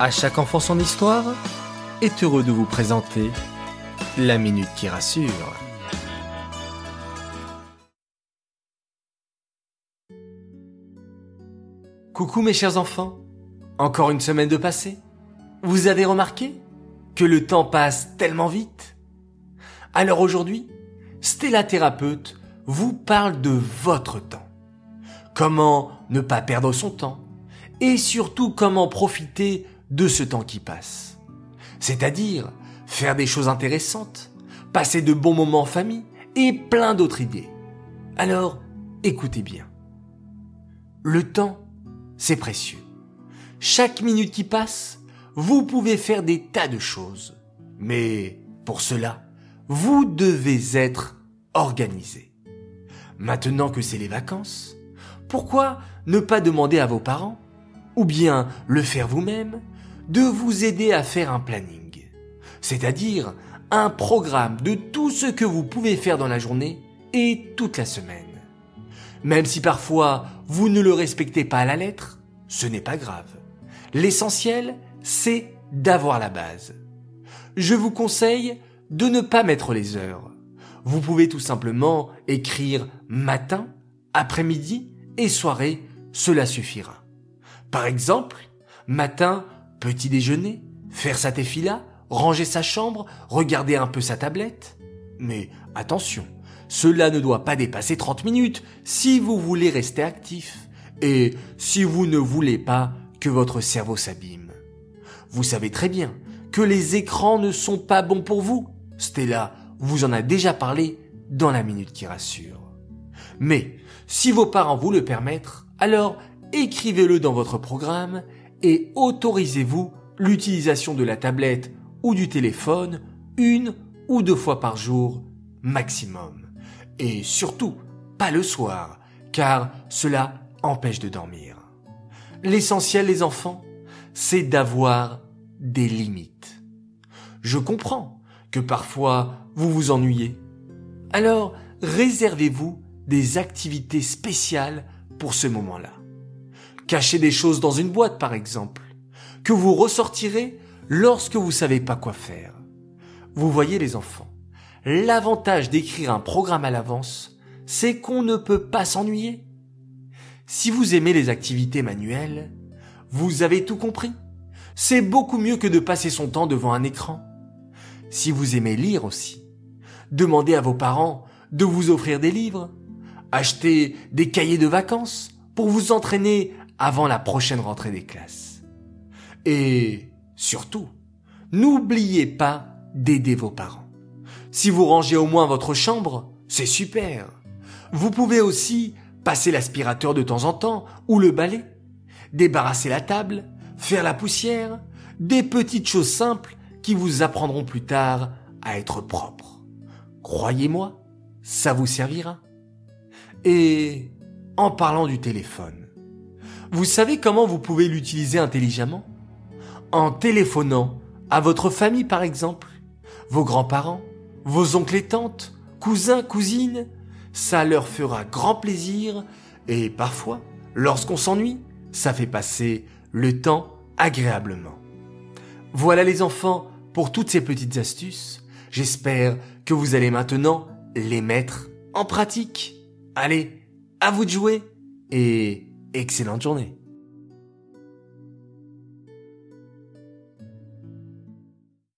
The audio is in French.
À chaque enfant son histoire est heureux de vous présenter la minute qui rassure. Coucou mes chers enfants, encore une semaine de passé. Vous avez remarqué que le temps passe tellement vite? Alors aujourd'hui, Stella Thérapeute vous parle de votre temps. Comment ne pas perdre son temps? Et surtout comment profiter de ce temps qui passe. C'est-à-dire faire des choses intéressantes, passer de bons moments en famille et plein d'autres idées. Alors, écoutez bien. Le temps, c'est précieux. Chaque minute qui passe, vous pouvez faire des tas de choses. Mais pour cela, vous devez être organisé. Maintenant que c'est les vacances, pourquoi ne pas demander à vos parents, ou bien le faire vous-même, de vous aider à faire un planning, c'est-à-dire un programme de tout ce que vous pouvez faire dans la journée et toute la semaine. Même si parfois vous ne le respectez pas à la lettre, ce n'est pas grave. L'essentiel, c'est d'avoir la base. Je vous conseille de ne pas mettre les heures. Vous pouvez tout simplement écrire matin, après-midi et soirée, cela suffira. Par exemple, matin, Petit déjeuner, faire sa tefila, ranger sa chambre, regarder un peu sa tablette. Mais attention, cela ne doit pas dépasser 30 minutes si vous voulez rester actif et si vous ne voulez pas que votre cerveau s'abîme. Vous savez très bien que les écrans ne sont pas bons pour vous. Stella vous en a déjà parlé dans la minute qui rassure. Mais si vos parents vous le permettent, alors écrivez-le dans votre programme et autorisez-vous l'utilisation de la tablette ou du téléphone une ou deux fois par jour maximum. Et surtout, pas le soir, car cela empêche de dormir. L'essentiel, les enfants, c'est d'avoir des limites. Je comprends que parfois vous vous ennuyez. Alors, réservez-vous des activités spéciales pour ce moment-là. Cachez des choses dans une boîte, par exemple, que vous ressortirez lorsque vous savez pas quoi faire. Vous voyez les enfants, l'avantage d'écrire un programme à l'avance, c'est qu'on ne peut pas s'ennuyer. Si vous aimez les activités manuelles, vous avez tout compris. C'est beaucoup mieux que de passer son temps devant un écran. Si vous aimez lire aussi, demandez à vos parents de vous offrir des livres, achetez des cahiers de vacances pour vous entraîner avant la prochaine rentrée des classes. Et surtout, n'oubliez pas d'aider vos parents. Si vous rangez au moins votre chambre, c'est super. Vous pouvez aussi passer l'aspirateur de temps en temps ou le balai, débarrasser la table, faire la poussière, des petites choses simples qui vous apprendront plus tard à être propre. Croyez-moi, ça vous servira. Et en parlant du téléphone, vous savez comment vous pouvez l'utiliser intelligemment? En téléphonant à votre famille par exemple, vos grands-parents, vos oncles et tantes, cousins, cousines. Ça leur fera grand plaisir et parfois, lorsqu'on s'ennuie, ça fait passer le temps agréablement. Voilà les enfants pour toutes ces petites astuces. J'espère que vous allez maintenant les mettre en pratique. Allez, à vous de jouer et excellente journée.